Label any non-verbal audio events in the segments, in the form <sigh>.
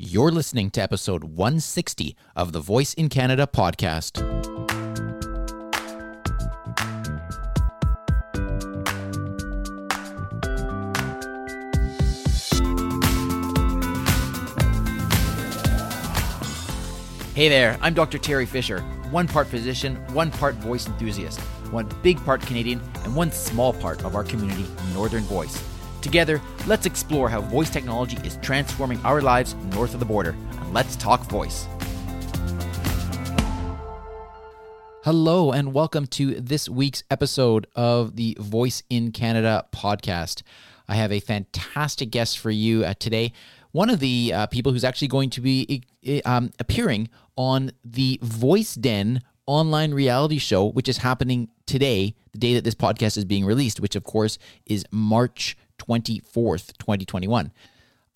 You're listening to episode 160 of the Voice in Canada podcast. Hey there, I'm Dr. Terry Fisher, one part physician, one part voice enthusiast, one big part Canadian, and one small part of our community, Northern Voice. Together, let's explore how voice technology is transforming our lives north of the border. And let's talk voice. Hello, and welcome to this week's episode of the Voice in Canada podcast. I have a fantastic guest for you uh, today. One of the uh, people who's actually going to be um, appearing on the Voice Den online reality show, which is happening today, the day that this podcast is being released, which of course is March 24th, 2021.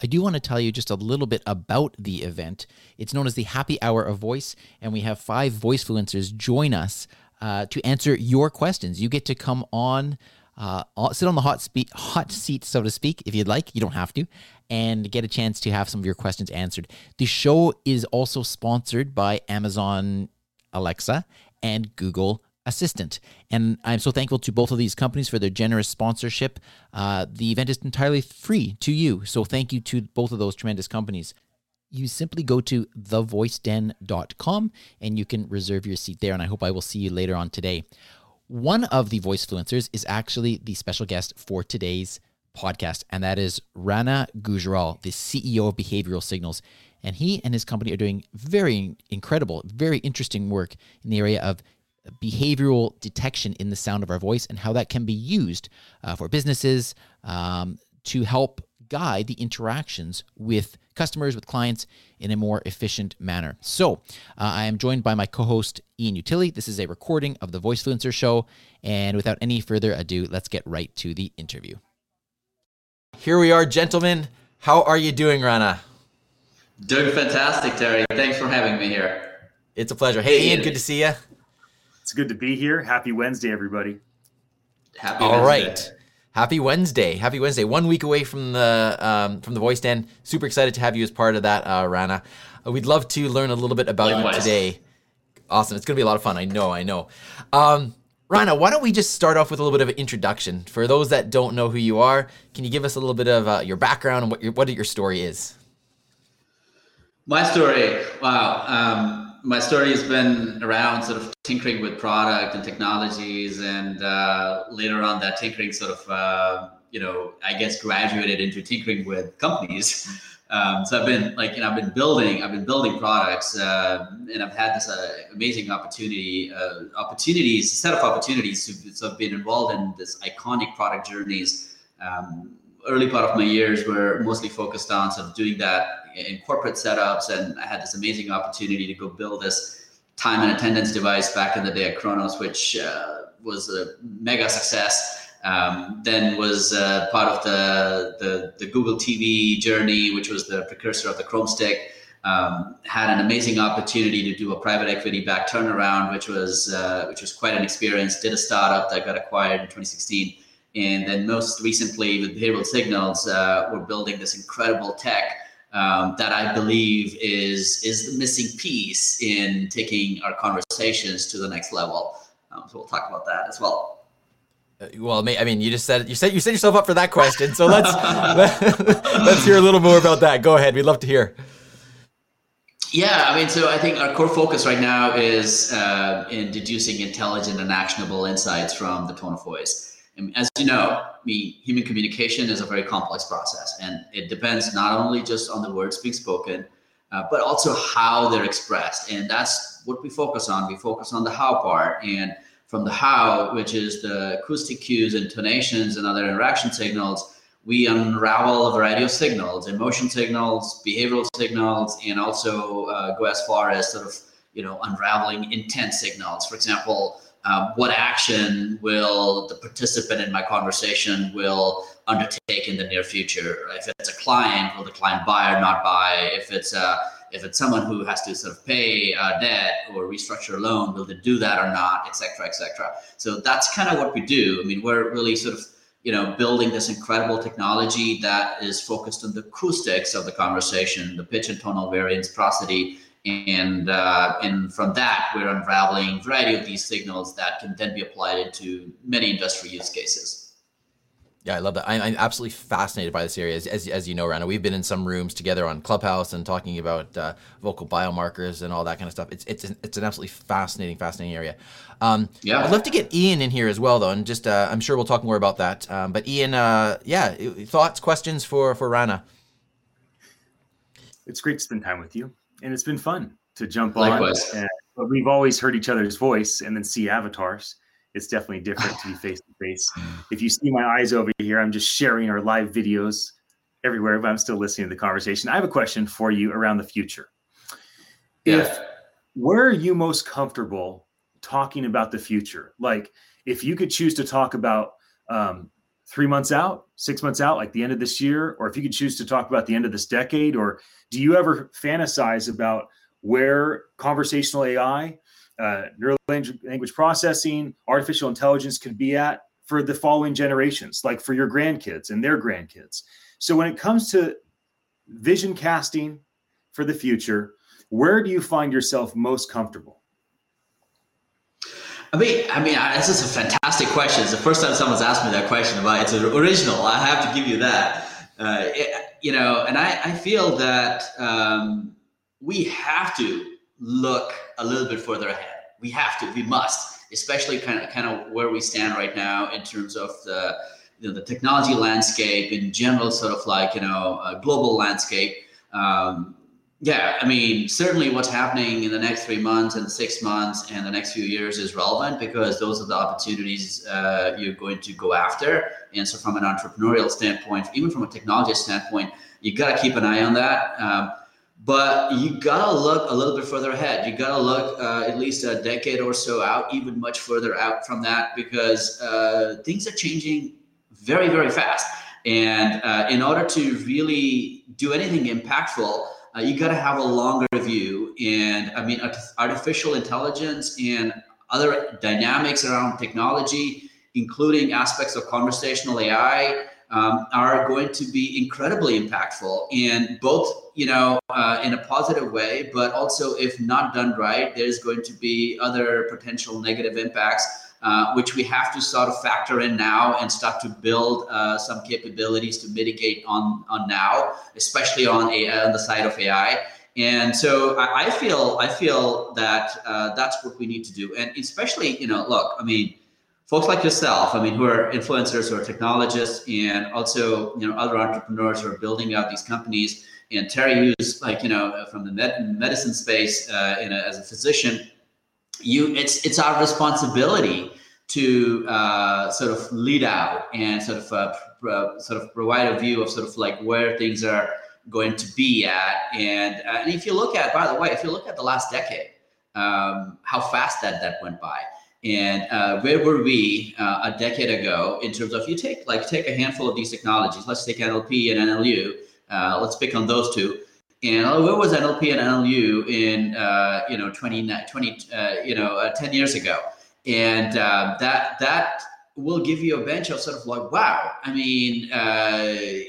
I do want to tell you just a little bit about the event. It's known as the Happy Hour of Voice, and we have five voice fluencers join us uh, to answer your questions. You get to come on, uh, sit on the hot, spe- hot seat, so to speak, if you'd like. You don't have to, and get a chance to have some of your questions answered. The show is also sponsored by Amazon Alexa and Google Assistant. And I'm so thankful to both of these companies for their generous sponsorship. Uh, the event is entirely free to you. So thank you to both of those tremendous companies. You simply go to thevoiceden.com and you can reserve your seat there. And I hope I will see you later on today. One of the voice fluencers is actually the special guest for today's podcast, and that is Rana Gujral, the CEO of Behavioral Signals. And he and his company are doing very incredible, very interesting work in the area of behavioral detection in the sound of our voice and how that can be used uh, for businesses um, to help guide the interactions with customers, with clients in a more efficient manner. So, uh, I am joined by my co host, Ian Utile. This is a recording of the Voice Fluencer Show. And without any further ado, let's get right to the interview. Here we are, gentlemen. How are you doing, Rana? Doing fantastic, Terry. Thanks for having me here. It's a pleasure. Hey, Ian, good to see you. It's good to be here. Happy Wednesday, everybody. Happy All Wednesday. right. Happy Wednesday. Happy Wednesday. One week away from the um, from the Voice Den. Super excited to have you as part of that, uh, Rana. Uh, we'd love to learn a little bit about Likewise. you today. Awesome. It's going to be a lot of fun. I know. I know. Um, Rana, why don't we just start off with a little bit of an introduction for those that don't know who you are? Can you give us a little bit of uh, your background and what your what your story is? My story. Wow. Um, my story has been around sort of tinkering with product and technologies, and uh, later on, that tinkering sort of uh, you know I guess graduated into tinkering with companies. <laughs> Um, so I've been like, you know, I've been building, I've been building products, uh, and I've had this uh, amazing opportunity, uh, opportunities, set of opportunities to so I've been involved in this iconic product journeys. Um, early part of my years were mostly focused on sort of doing that in corporate setups, and I had this amazing opportunity to go build this time and attendance device back in the day at Kronos, which uh, was a mega success. Um, then was uh, part of the, the, the Google TV journey, which was the precursor of the Chrome Stick. Um, had an amazing opportunity to do a private equity back turnaround, which was uh, which was quite an experience. Did a startup that got acquired in 2016, and then most recently with Behavioral Signals, uh, we're building this incredible tech um, that I believe is is the missing piece in taking our conversations to the next level. Um, so we'll talk about that as well. Uh, well, I mean, you just said you said you set yourself up for that question. So let's <laughs> let's hear a little more about that. Go ahead. We'd love to hear. Yeah, I mean, so I think our core focus right now is uh, in deducing intelligent and actionable insights from the tone of voice. As you know, I mean, human communication is a very complex process, and it depends not only just on the words being spoken, uh, but also how they're expressed. And that's what we focus on. We focus on the how part, and from the how, which is the acoustic cues, intonations, and other interaction signals, we unravel a variety of signals, emotion signals, behavioral signals, and also uh, go as far as sort of you know unraveling intent signals. For example, uh, what action will the participant in my conversation will undertake in the near future? If it's a client, will the client buy or not buy? If it's a if it's someone who has to sort of pay uh, debt or restructure a loan, will they do that or not, et cetera, et cetera. So that's kind of what we do. I mean, we're really sort of you know, building this incredible technology that is focused on the acoustics of the conversation, the pitch and tonal variance, prosody, and uh, and from that we're unraveling a variety of these signals that can then be applied into many industry use cases. Yeah, I love that. I'm, I'm, absolutely fascinated by this area. As, as, as, you know, Rana, we've been in some rooms together on Clubhouse and talking about uh, vocal biomarkers and all that kind of stuff. It's it's an, it's an absolutely fascinating, fascinating area. Um, yeah, I'd love to get Ian in here as well, though, and just uh, I'm sure we'll talk more about that. Um, but Ian, uh, yeah, thoughts, questions for for Rana? It's great to spend time with you, and it's been fun to jump Likewise. on. And we've always heard each other's voice and then see avatars it's definitely different to be face to face. If you see my eyes over here, I'm just sharing our live videos everywhere, but I'm still listening to the conversation. I have a question for you around the future. Yeah. If where are you most comfortable talking about the future? Like if you could choose to talk about um, three months out, six months out, like the end of this year, or if you could choose to talk about the end of this decade, or do you ever fantasize about where conversational AI uh, neural language processing, artificial intelligence could be at for the following generations, like for your grandkids and their grandkids. So when it comes to vision casting for the future, where do you find yourself most comfortable? I mean, I mean, this is a fantastic question. It's the first time someone's asked me that question about it's original. I have to give you that. Uh, it, you know, and I, I feel that um, we have to look a little bit further ahead. We have to, we must, especially kind of kind of where we stand right now in terms of the you know, the technology landscape in general, sort of like you know a global landscape. Um, yeah, I mean, certainly what's happening in the next three months and six months and the next few years is relevant because those are the opportunities uh, you're going to go after. And so, from an entrepreneurial standpoint, even from a technology standpoint, you got to keep an eye on that. Um, but you gotta look a little bit further ahead. You gotta look uh, at least a decade or so out, even much further out from that, because uh, things are changing very, very fast. And uh, in order to really do anything impactful, uh, you gotta have a longer view. And I mean, artificial intelligence and other dynamics around technology, including aspects of conversational AI um, are going to be incredibly impactful and both you know uh, in a positive way but also if not done right there's going to be other potential negative impacts uh, which we have to sort of factor in now and start to build uh, some capabilities to mitigate on on now especially on AI, on the side of ai and so I, I feel I feel that uh, that's what we need to do, and especially you know, look, I mean, folks like yourself, I mean, who are influencers or technologists, and also you know other entrepreneurs who are building out these companies. And Terry, who's like you know from the med- medicine space, uh, as a physician, you it's it's our responsibility to uh, sort of lead out and sort of uh, pr- sort of provide a view of sort of like where things are going to be at. And uh, and if you look at, by the way, if you look at the last decade, um, how fast that that went by. And uh, where were we uh, a decade ago in terms of you take like take a handful of these technologies. Let's take NLP and NLU. Uh, let's pick on those two. And uh, where was NLP and NLU in uh, you know 20, 20 uh, you know 10 years ago? And that that will give you a bench of sort of like wow. I mean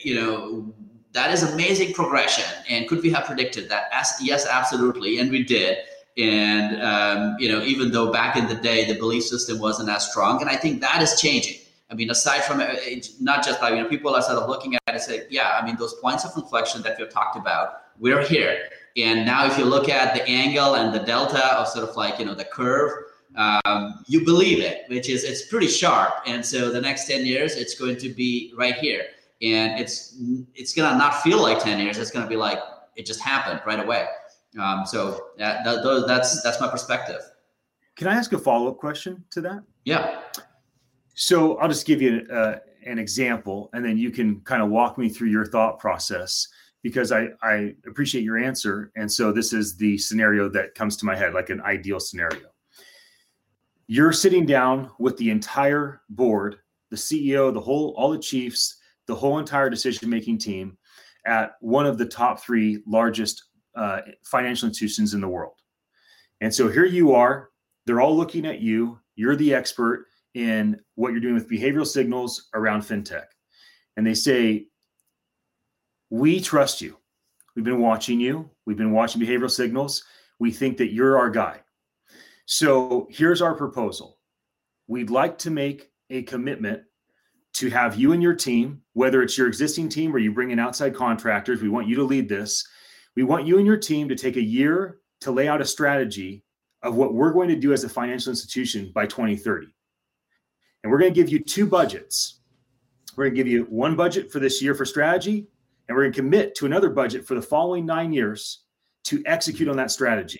you know that is amazing progression. And could we have predicted that? As, yes, absolutely, and we did and um, you know even though back in the day the belief system wasn't as strong and i think that is changing i mean aside from it, not just like you know people are sort of looking at it and say yeah i mean those points of inflection that you've talked about we're here and now if you look at the angle and the delta of sort of like you know the curve um, you believe it which is it's pretty sharp and so the next 10 years it's going to be right here and it's it's gonna not feel like 10 years it's gonna be like it just happened right away um, so that, that, that's that's my perspective. Can I ask a follow up question to that? Yeah. So I'll just give you uh, an example, and then you can kind of walk me through your thought process because I, I appreciate your answer. And so this is the scenario that comes to my head, like an ideal scenario. You're sitting down with the entire board, the CEO, the whole, all the chiefs, the whole entire decision making team at one of the top three largest uh, financial institutions in the world. And so here you are, they're all looking at you, you're the expert, in what you're doing with behavioral signals around fintech. And they say, We trust you. We've been watching you. We've been watching behavioral signals. We think that you're our guy. So here's our proposal. We'd like to make a commitment to have you and your team, whether it's your existing team or you bring in outside contractors, we want you to lead this. We want you and your team to take a year to lay out a strategy of what we're going to do as a financial institution by 2030. And we're going to give you two budgets. We're going to give you one budget for this year for strategy, and we're going to commit to another budget for the following nine years to execute on that strategy.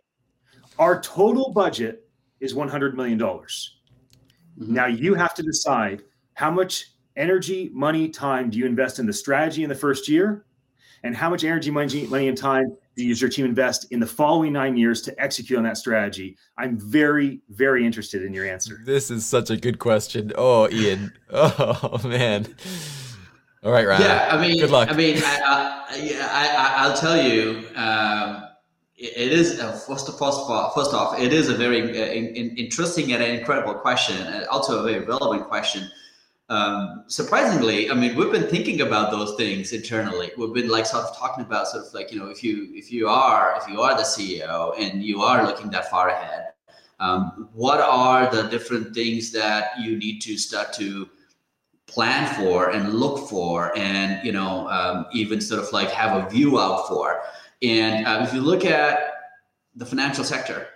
Our total budget is $100 million. Mm-hmm. Now you have to decide how much energy, money, time do you invest in the strategy in the first year? And how much energy, money, money, and time does your team invest in the following nine years to execute on that strategy? I'm very, very interested in your answer. This is such a good question. Oh, Ian. <laughs> Oh man. All right, Ryan. Yeah, I mean, good luck. I mean, I, I, I, will tell you, um, it is uh, first, first, first off, it is a very uh, in, interesting and incredible question, and also a very relevant question um, surprisingly, I mean, we've been thinking about those things internally. We've been like sort of talking about sort of like you know, if you if you are if you are the CEO and you are looking that far ahead, um, what are the different things that you need to start to plan for and look for, and you know, um, even sort of like have a view out for. And uh, if you look at the financial sector,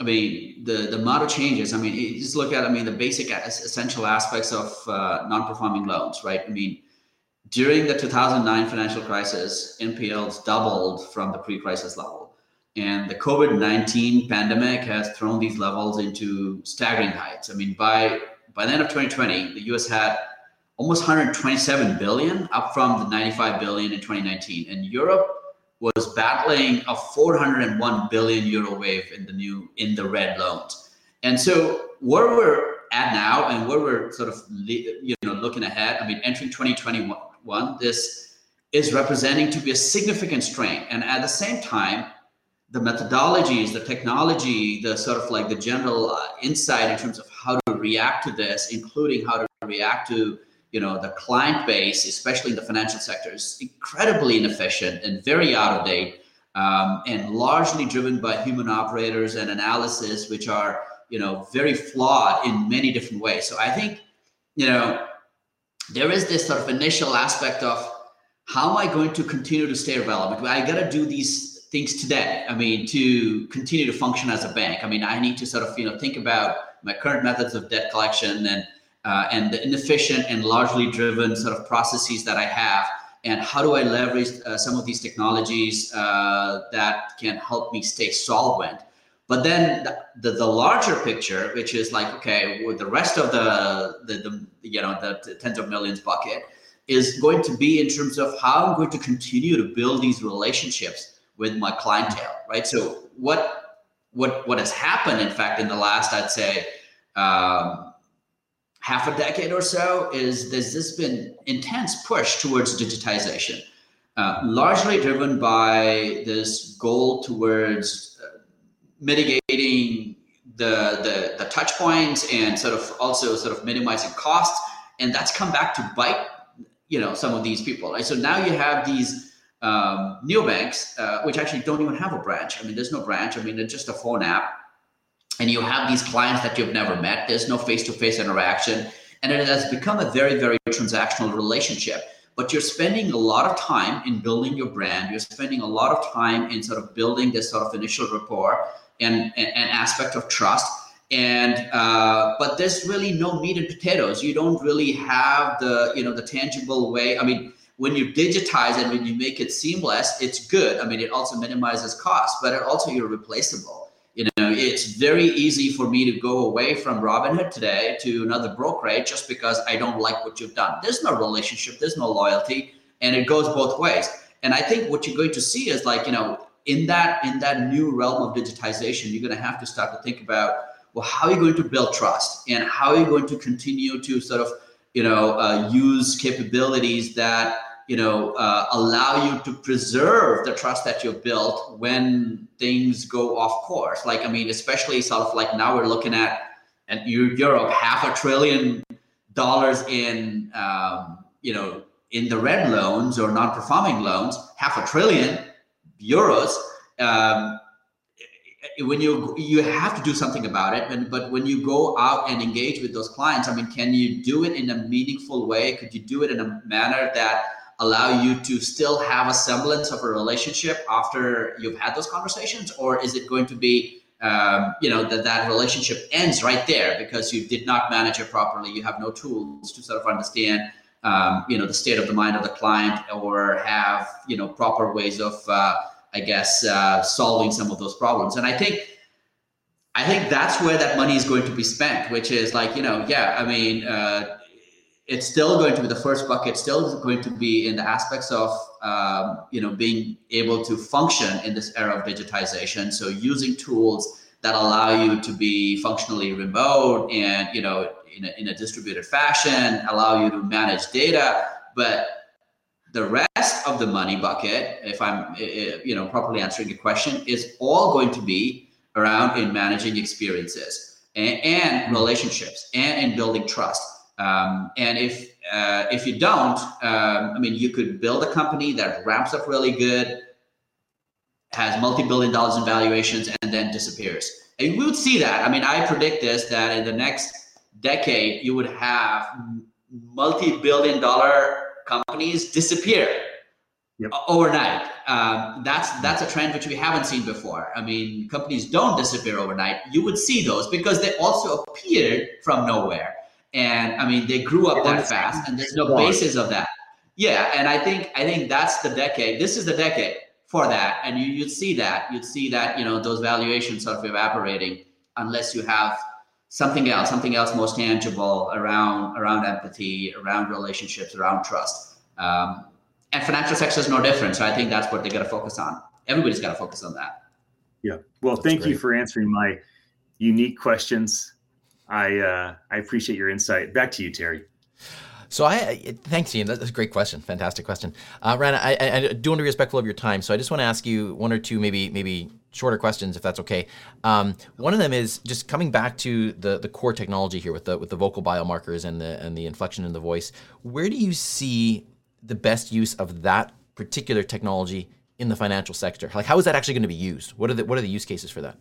I mean, the the model changes. I mean, just look at I mean the basic essential aspects of uh, non-performing loans, right? I mean, during the 2009 financial crisis, NPLs doubled from the pre-crisis level, and the COVID-19 pandemic has thrown these levels into staggering heights. I mean, by by the end of 2020, the U.S. had almost 127 billion, up from the 95 billion in 2019, and Europe was battling a 401 billion euro wave in the new in the red loans. And so where we're at now and where we're sort of you know looking ahead, I mean entering 2021, this is representing to be a significant strain. And at the same time, the methodologies, the technology, the sort of like the general uh, insight in terms of how to react to this, including how to react to you know the client base, especially in the financial sector, is incredibly inefficient and very out of date, um, and largely driven by human operators and analysis, which are you know very flawed in many different ways. So I think you know there is this sort of initial aspect of how am I going to continue to stay relevant? I got to do these things today. I mean, to continue to function as a bank. I mean, I need to sort of you know think about my current methods of debt collection and uh, and the inefficient and largely driven sort of processes that I have, and how do I leverage uh, some of these technologies uh, that can help me stay solvent. But then the, the, the, larger picture, which is like, okay, with the rest of the, the, the you know the, tens of millions bucket, is going to be in terms of how I'm going to continue to build these relationships with my clientele, right? So what what what has happened, in fact, in the last, I'd say. Um, half a decade or so is there's this been intense push towards digitization, uh, largely driven by this goal towards uh, mitigating the, the the touch points and sort of also sort of minimizing costs, and that's come back to bite you know some of these people. Right? So now you have these um, neobanks, uh, which actually don't even have a branch. I mean, there's no branch. I mean, it's just a phone app and you have these clients that you've never met. There's no face to face interaction. And it has become a very, very transactional relationship. But you're spending a lot of time in building your brand. You're spending a lot of time in sort of building this sort of initial rapport and an aspect of trust. And uh, but there's really no meat and potatoes. You don't really have the you know the tangible way. I mean, when you digitize it, when you make it seamless, it's good. I mean, it also minimizes costs, but it also you're replaceable you know, it's very easy for me to go away from Robinhood today to another brokerage just because I don't like what you've done. There's no relationship, there's no loyalty, and it goes both ways. And I think what you're going to see is like, you know, in that in that new realm of digitization, you're going to have to start to think about well, how are you going to build trust, and how are you going to continue to sort of, you know, uh, use capabilities that you know uh, allow you to preserve the trust that you've built when things go off course like i mean especially sort of like now we're looking at and Europe half a trillion dollars in um, you know in the red loans or non-performing loans, half a trillion euros. Um, when you you have to do something about it and, but when you go out and engage with those clients i mean can you do it in a meaningful way could you do it in a manner that allow you to still have a semblance of a relationship after you've had those conversations? Or is it going to be um, you know that that relationship ends right there because you did not manage it properly? You have no tools to sort of understand um, you know the state of the mind of the client or have you know proper ways of uh, i guess uh, solving some of those problems. And i think i think that's where that money is going to be spent which is like you know yeah i mean uh, it's still going to be the first bucket still going to be in the aspects of um, you know being able to function in this era of digitization. So using tools that allow you to be functionally remote and you know in a, in a distributed fashion allow you to manage data. But the rest of the money bucket if i'm you know properly answering your question is all going to be around in managing experiences and, and relationships and in building trust um, and if uh, if you don't, um, I mean, you could build a company that ramps up really good, has multi-billion dollars in valuations, and then disappears. And we would see that. I mean, I predict this that in the next decade, you would have multi-billion dollar companies disappear yep. overnight. Um, that's that's a trend which we haven't seen before. I mean, companies don't disappear overnight. You would see those because they also appeared from nowhere and I mean they grew up that fast, and there's no basis of that. Yeah, and I think I think that's the decade. This is the decade for that, and you, you'd see that. You'd see that you know those valuations sort of evaporating unless you have something else, something else most tangible around around empathy, around relationships, around trust. Um, and financial sector is no different. So I think that's what they got to focus on. Everybody's got to focus on that. Yeah. Well, that's thank great. you for answering my unique questions I uh, I appreciate your insight. Back to you, Terry. So I thanks, Ian. That's a great question. Fantastic question, uh, Rana. I, I, do want to be respectful of your time, so I just want to ask you one or two, maybe maybe shorter questions, if that's okay. Um, one of them is just coming back to the the core technology here with the with the vocal biomarkers and the and the inflection in the voice. Where do you see the best use of that particular technology in the financial sector? Like, how is that actually going to be used? What are the what are the use cases for that?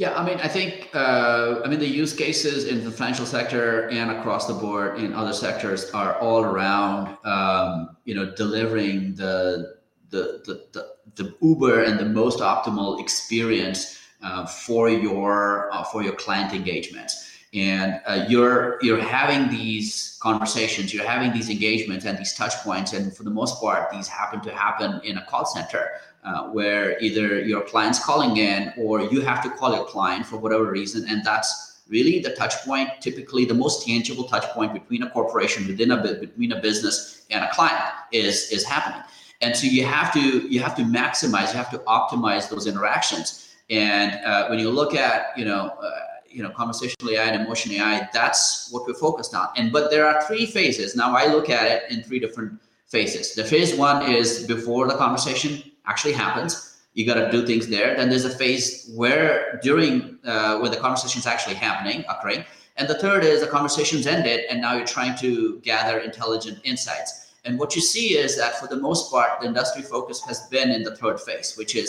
Yeah, I mean, I think, uh, I mean, the use cases in the financial sector and across the board in other sectors are all around, um, you know, delivering the, the, the, the, the Uber and the most optimal experience uh, for your uh, for your client engagements. And uh, you're you're having these conversations, you're having these engagements and these touch points, and for the most part, these happen to happen in a call center uh, where either your client's calling in or you have to call your client for whatever reason. And that's really the touch point typically the most tangible touch point between a corporation within a between a business and a client is is happening. And so you have to you have to maximize you have to optimize those interactions. And uh, when you look at you know uh, you know conversational ai and emotion ai that's what we're focused on. And but there are three phases. Now i look at it in three different phases. The phase one is before the conversation actually happens. You got to do things there. Then there's a phase where during uh, when the conversation is actually happening, occurring. And the third is the conversation's ended, and now you're trying to gather intelligent insights. And what you see is that for the most part, the industry focus has been in the third phase, which is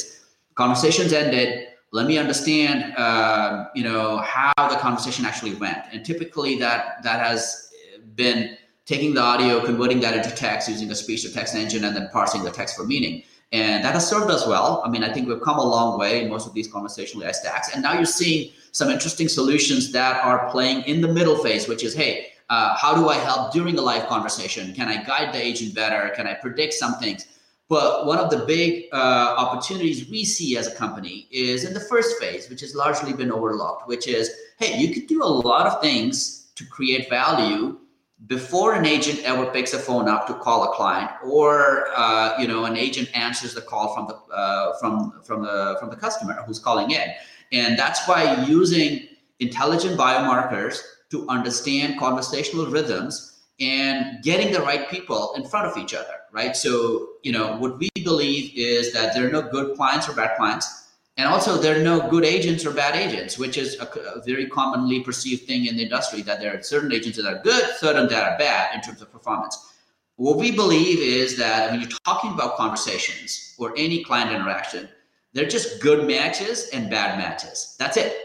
conversations ended. Let me understand, uh, you know, how the conversation actually went. And typically, that that has been taking the audio, converting that into text using a speech to text engine, and then parsing the text for meaning. And that has served us well. I mean, I think we've come a long way in most of these conversational AI stacks. And now you're seeing some interesting solutions that are playing in the middle phase, which is, hey, uh, how do I help during a live conversation? Can I guide the agent better? Can I predict some things? But one of the big uh, opportunities we see as a company is in the first phase, which has largely been overlooked, which is, hey, you could do a lot of things to create value before an agent ever picks a phone up to call a client or uh, you know an agent answers the call from the uh, from from the from the customer who's calling in. And that's why using intelligent biomarkers to understand conversational rhythms and getting the right people in front of each other right? So you know what we believe is that there are no good clients or bad clients And also, there are no good agents or bad agents, which is a, a, very commonly perceived thing in the industry that there are certain agents that are good, certain that are bad in terms of performance. What we believe is that when you're talking about conversations or any client interaction, they're just good matches and bad matches. That's it.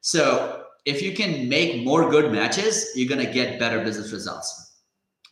So if you can make more good matches, you're going to get better business results.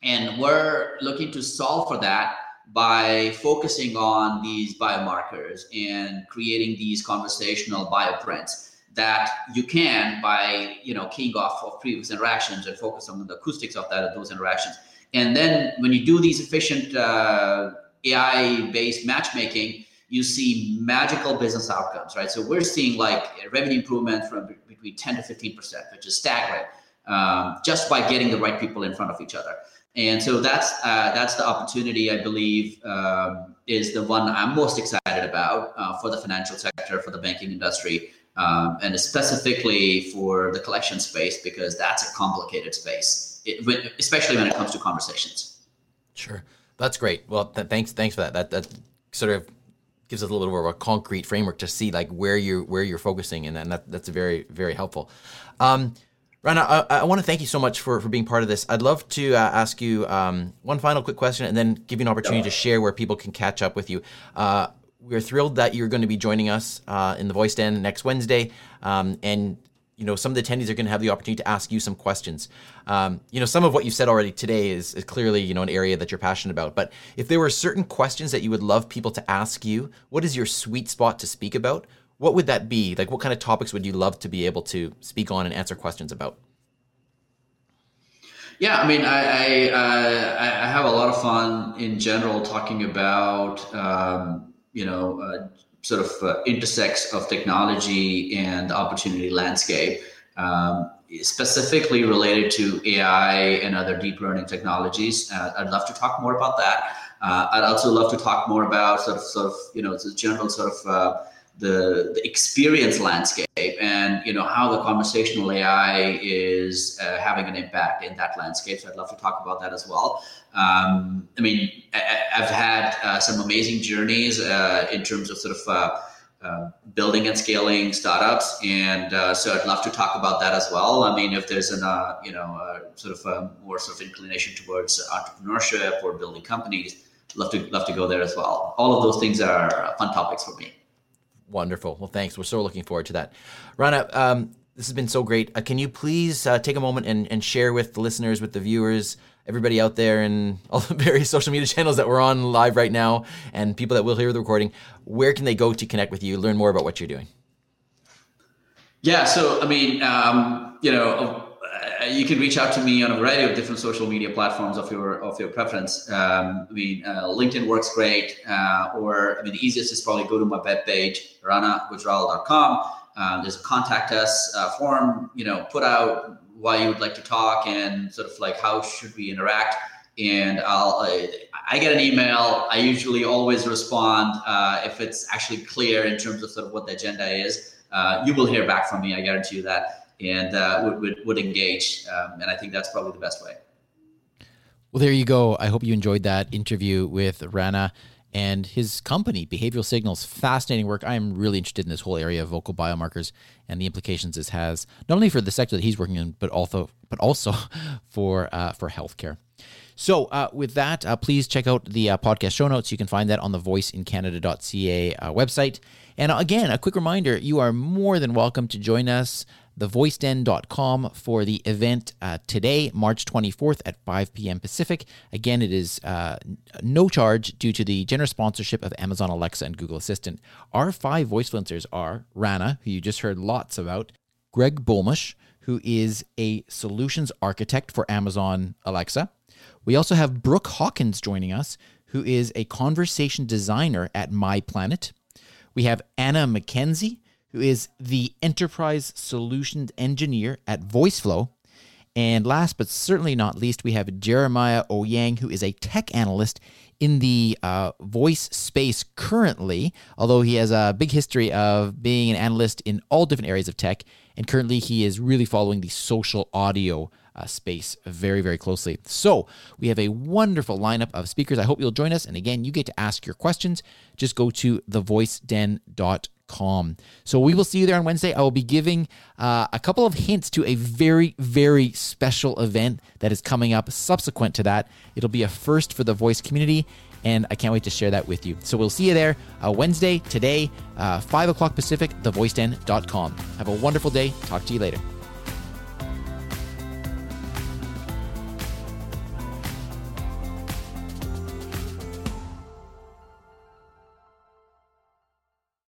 And we're looking to solve for that by focusing on these biomarkers and creating these conversational bioprints that you can by you know keying off of previous interactions and focus on the acoustics of that of those interactions. And then when you do these efficient uh, ai based matchmaking you see magical business outcomes right? So we're seeing like revenue improvement from between 10 to 15 percent which is staggering um, just by getting the right people in front of each other and so that's uh, that's the opportunity I believe um, is the one I'm most excited about uh, for the financial sector, for the banking industry, um, and specifically for the collection space because that's a complicated space, it, especially when it comes to conversations. Sure, that's great. Well, th- thanks thanks for that. That that sort of gives us a little bit of a concrete framework to see like where you where you're focusing, and that, that's very very helpful. Um, Rana, I, I want to thank you so much for, for being part of this. I'd love to uh, ask you um, one final quick question and then give you an opportunity to share where people can catch up with you. Uh, we're thrilled that you're going to be joining us uh, in the Voice Den next Wednesday. Um, and, you know, some of the attendees are going to have the opportunity to ask you some questions. Um, you know, some of what you've said already today is, is clearly, you know, an area that you're passionate about. But if there were certain questions that you would love people to ask you, what is your sweet spot to speak about? What would that be? Like, what kind of topics would you love to be able to speak on and answer questions about? Yeah, I mean, I I, uh, I have a lot of fun in general talking about um, you know uh, sort of uh, intersects of technology and opportunity landscape, um, specifically related to AI and other deep learning technologies. Uh, I'd love to talk more about that. Uh, I'd also love to talk more about sort of sort of you know the general sort of uh, the, the experience landscape and you know how the conversational AI is uh, having an impact in that landscape. So I'd love to talk about that as well. Um, I mean, I, have had uh, some amazing journeys uh, in terms of sort of uh, uh, building and scaling startups, and uh, so I'd love to talk about that as well. I mean, if there's an you know sort of a more sort of inclination towards entrepreneurship or building companies, love to love to go there as well. All of those things are fun topics for me. Wonderful. Well, thanks. We're so looking forward to that. Rana, um, this has been so great. Uh, can you please uh, take a moment and, and share with the listeners, with the viewers, everybody out there, and <laughs> all the various social media channels that we're on live right now, and people that will hear the recording, where can they go to connect with you, learn more about what you're doing? Yeah. So, I mean, um, you know, uh, you can reach out to me on a variety of different social media platforms of your of your preference. Um, I mean, uh, LinkedIn works great, uh, or I mean, the easiest is probably go to my web page, ranagujral.com. Um, there's a contact us uh, form. You know, put out why you would like to talk and sort of like how should we interact. And I'll I get an email. I usually always respond uh, if it's actually clear in terms of sort of what the agenda is. Uh, you will hear back from me. I guarantee you that and uh, would, would, would, engage. Um, and I think that's probably the best way. Well, there you go. I hope you enjoyed that interview with Rana and his company, Behavioral Signals. Fascinating work. I am really interested in this whole area of vocal biomarkers and the implications this has, not only for the sector that he's working in, but also, but also <laughs> for uh, for healthcare. So, uh, with that, uh, please check out the uh, podcast show notes. You can find that on the voiceincanada.ca uh, website. And again, a quick reminder you are more than welcome to join us thevoiceden.com for the event uh, today, March 24th at 5 p.m. Pacific. Again, it is uh, no charge due to the generous sponsorship of Amazon Alexa and Google Assistant. Our five voice influencers are Rana, who you just heard lots about, Greg Bulmash, who is a solutions architect for Amazon Alexa. We also have Brooke Hawkins joining us, who is a conversation designer at MyPlanet. We have Anna McKenzie, who is the enterprise solutions engineer at VoiceFlow. And last but certainly not least, we have Jeremiah Owyang, who is a tech analyst in the uh, voice space currently, although he has a big history of being an analyst in all different areas of tech. And currently, he is really following the social audio uh, space very, very closely. So we have a wonderful lineup of speakers. I hope you'll join us. And again, you get to ask your questions. Just go to thevoiceden.com So we will see you there on Wednesday. I will be giving uh, a couple of hints to a very, very special event that is coming up subsequent to that. It'll be a first for the voice community. And I can't wait to share that with you. So we'll see you there uh, Wednesday, today, uh, 5 o'clock Pacific, thevoiceden.com. Have a wonderful day. Talk to you later.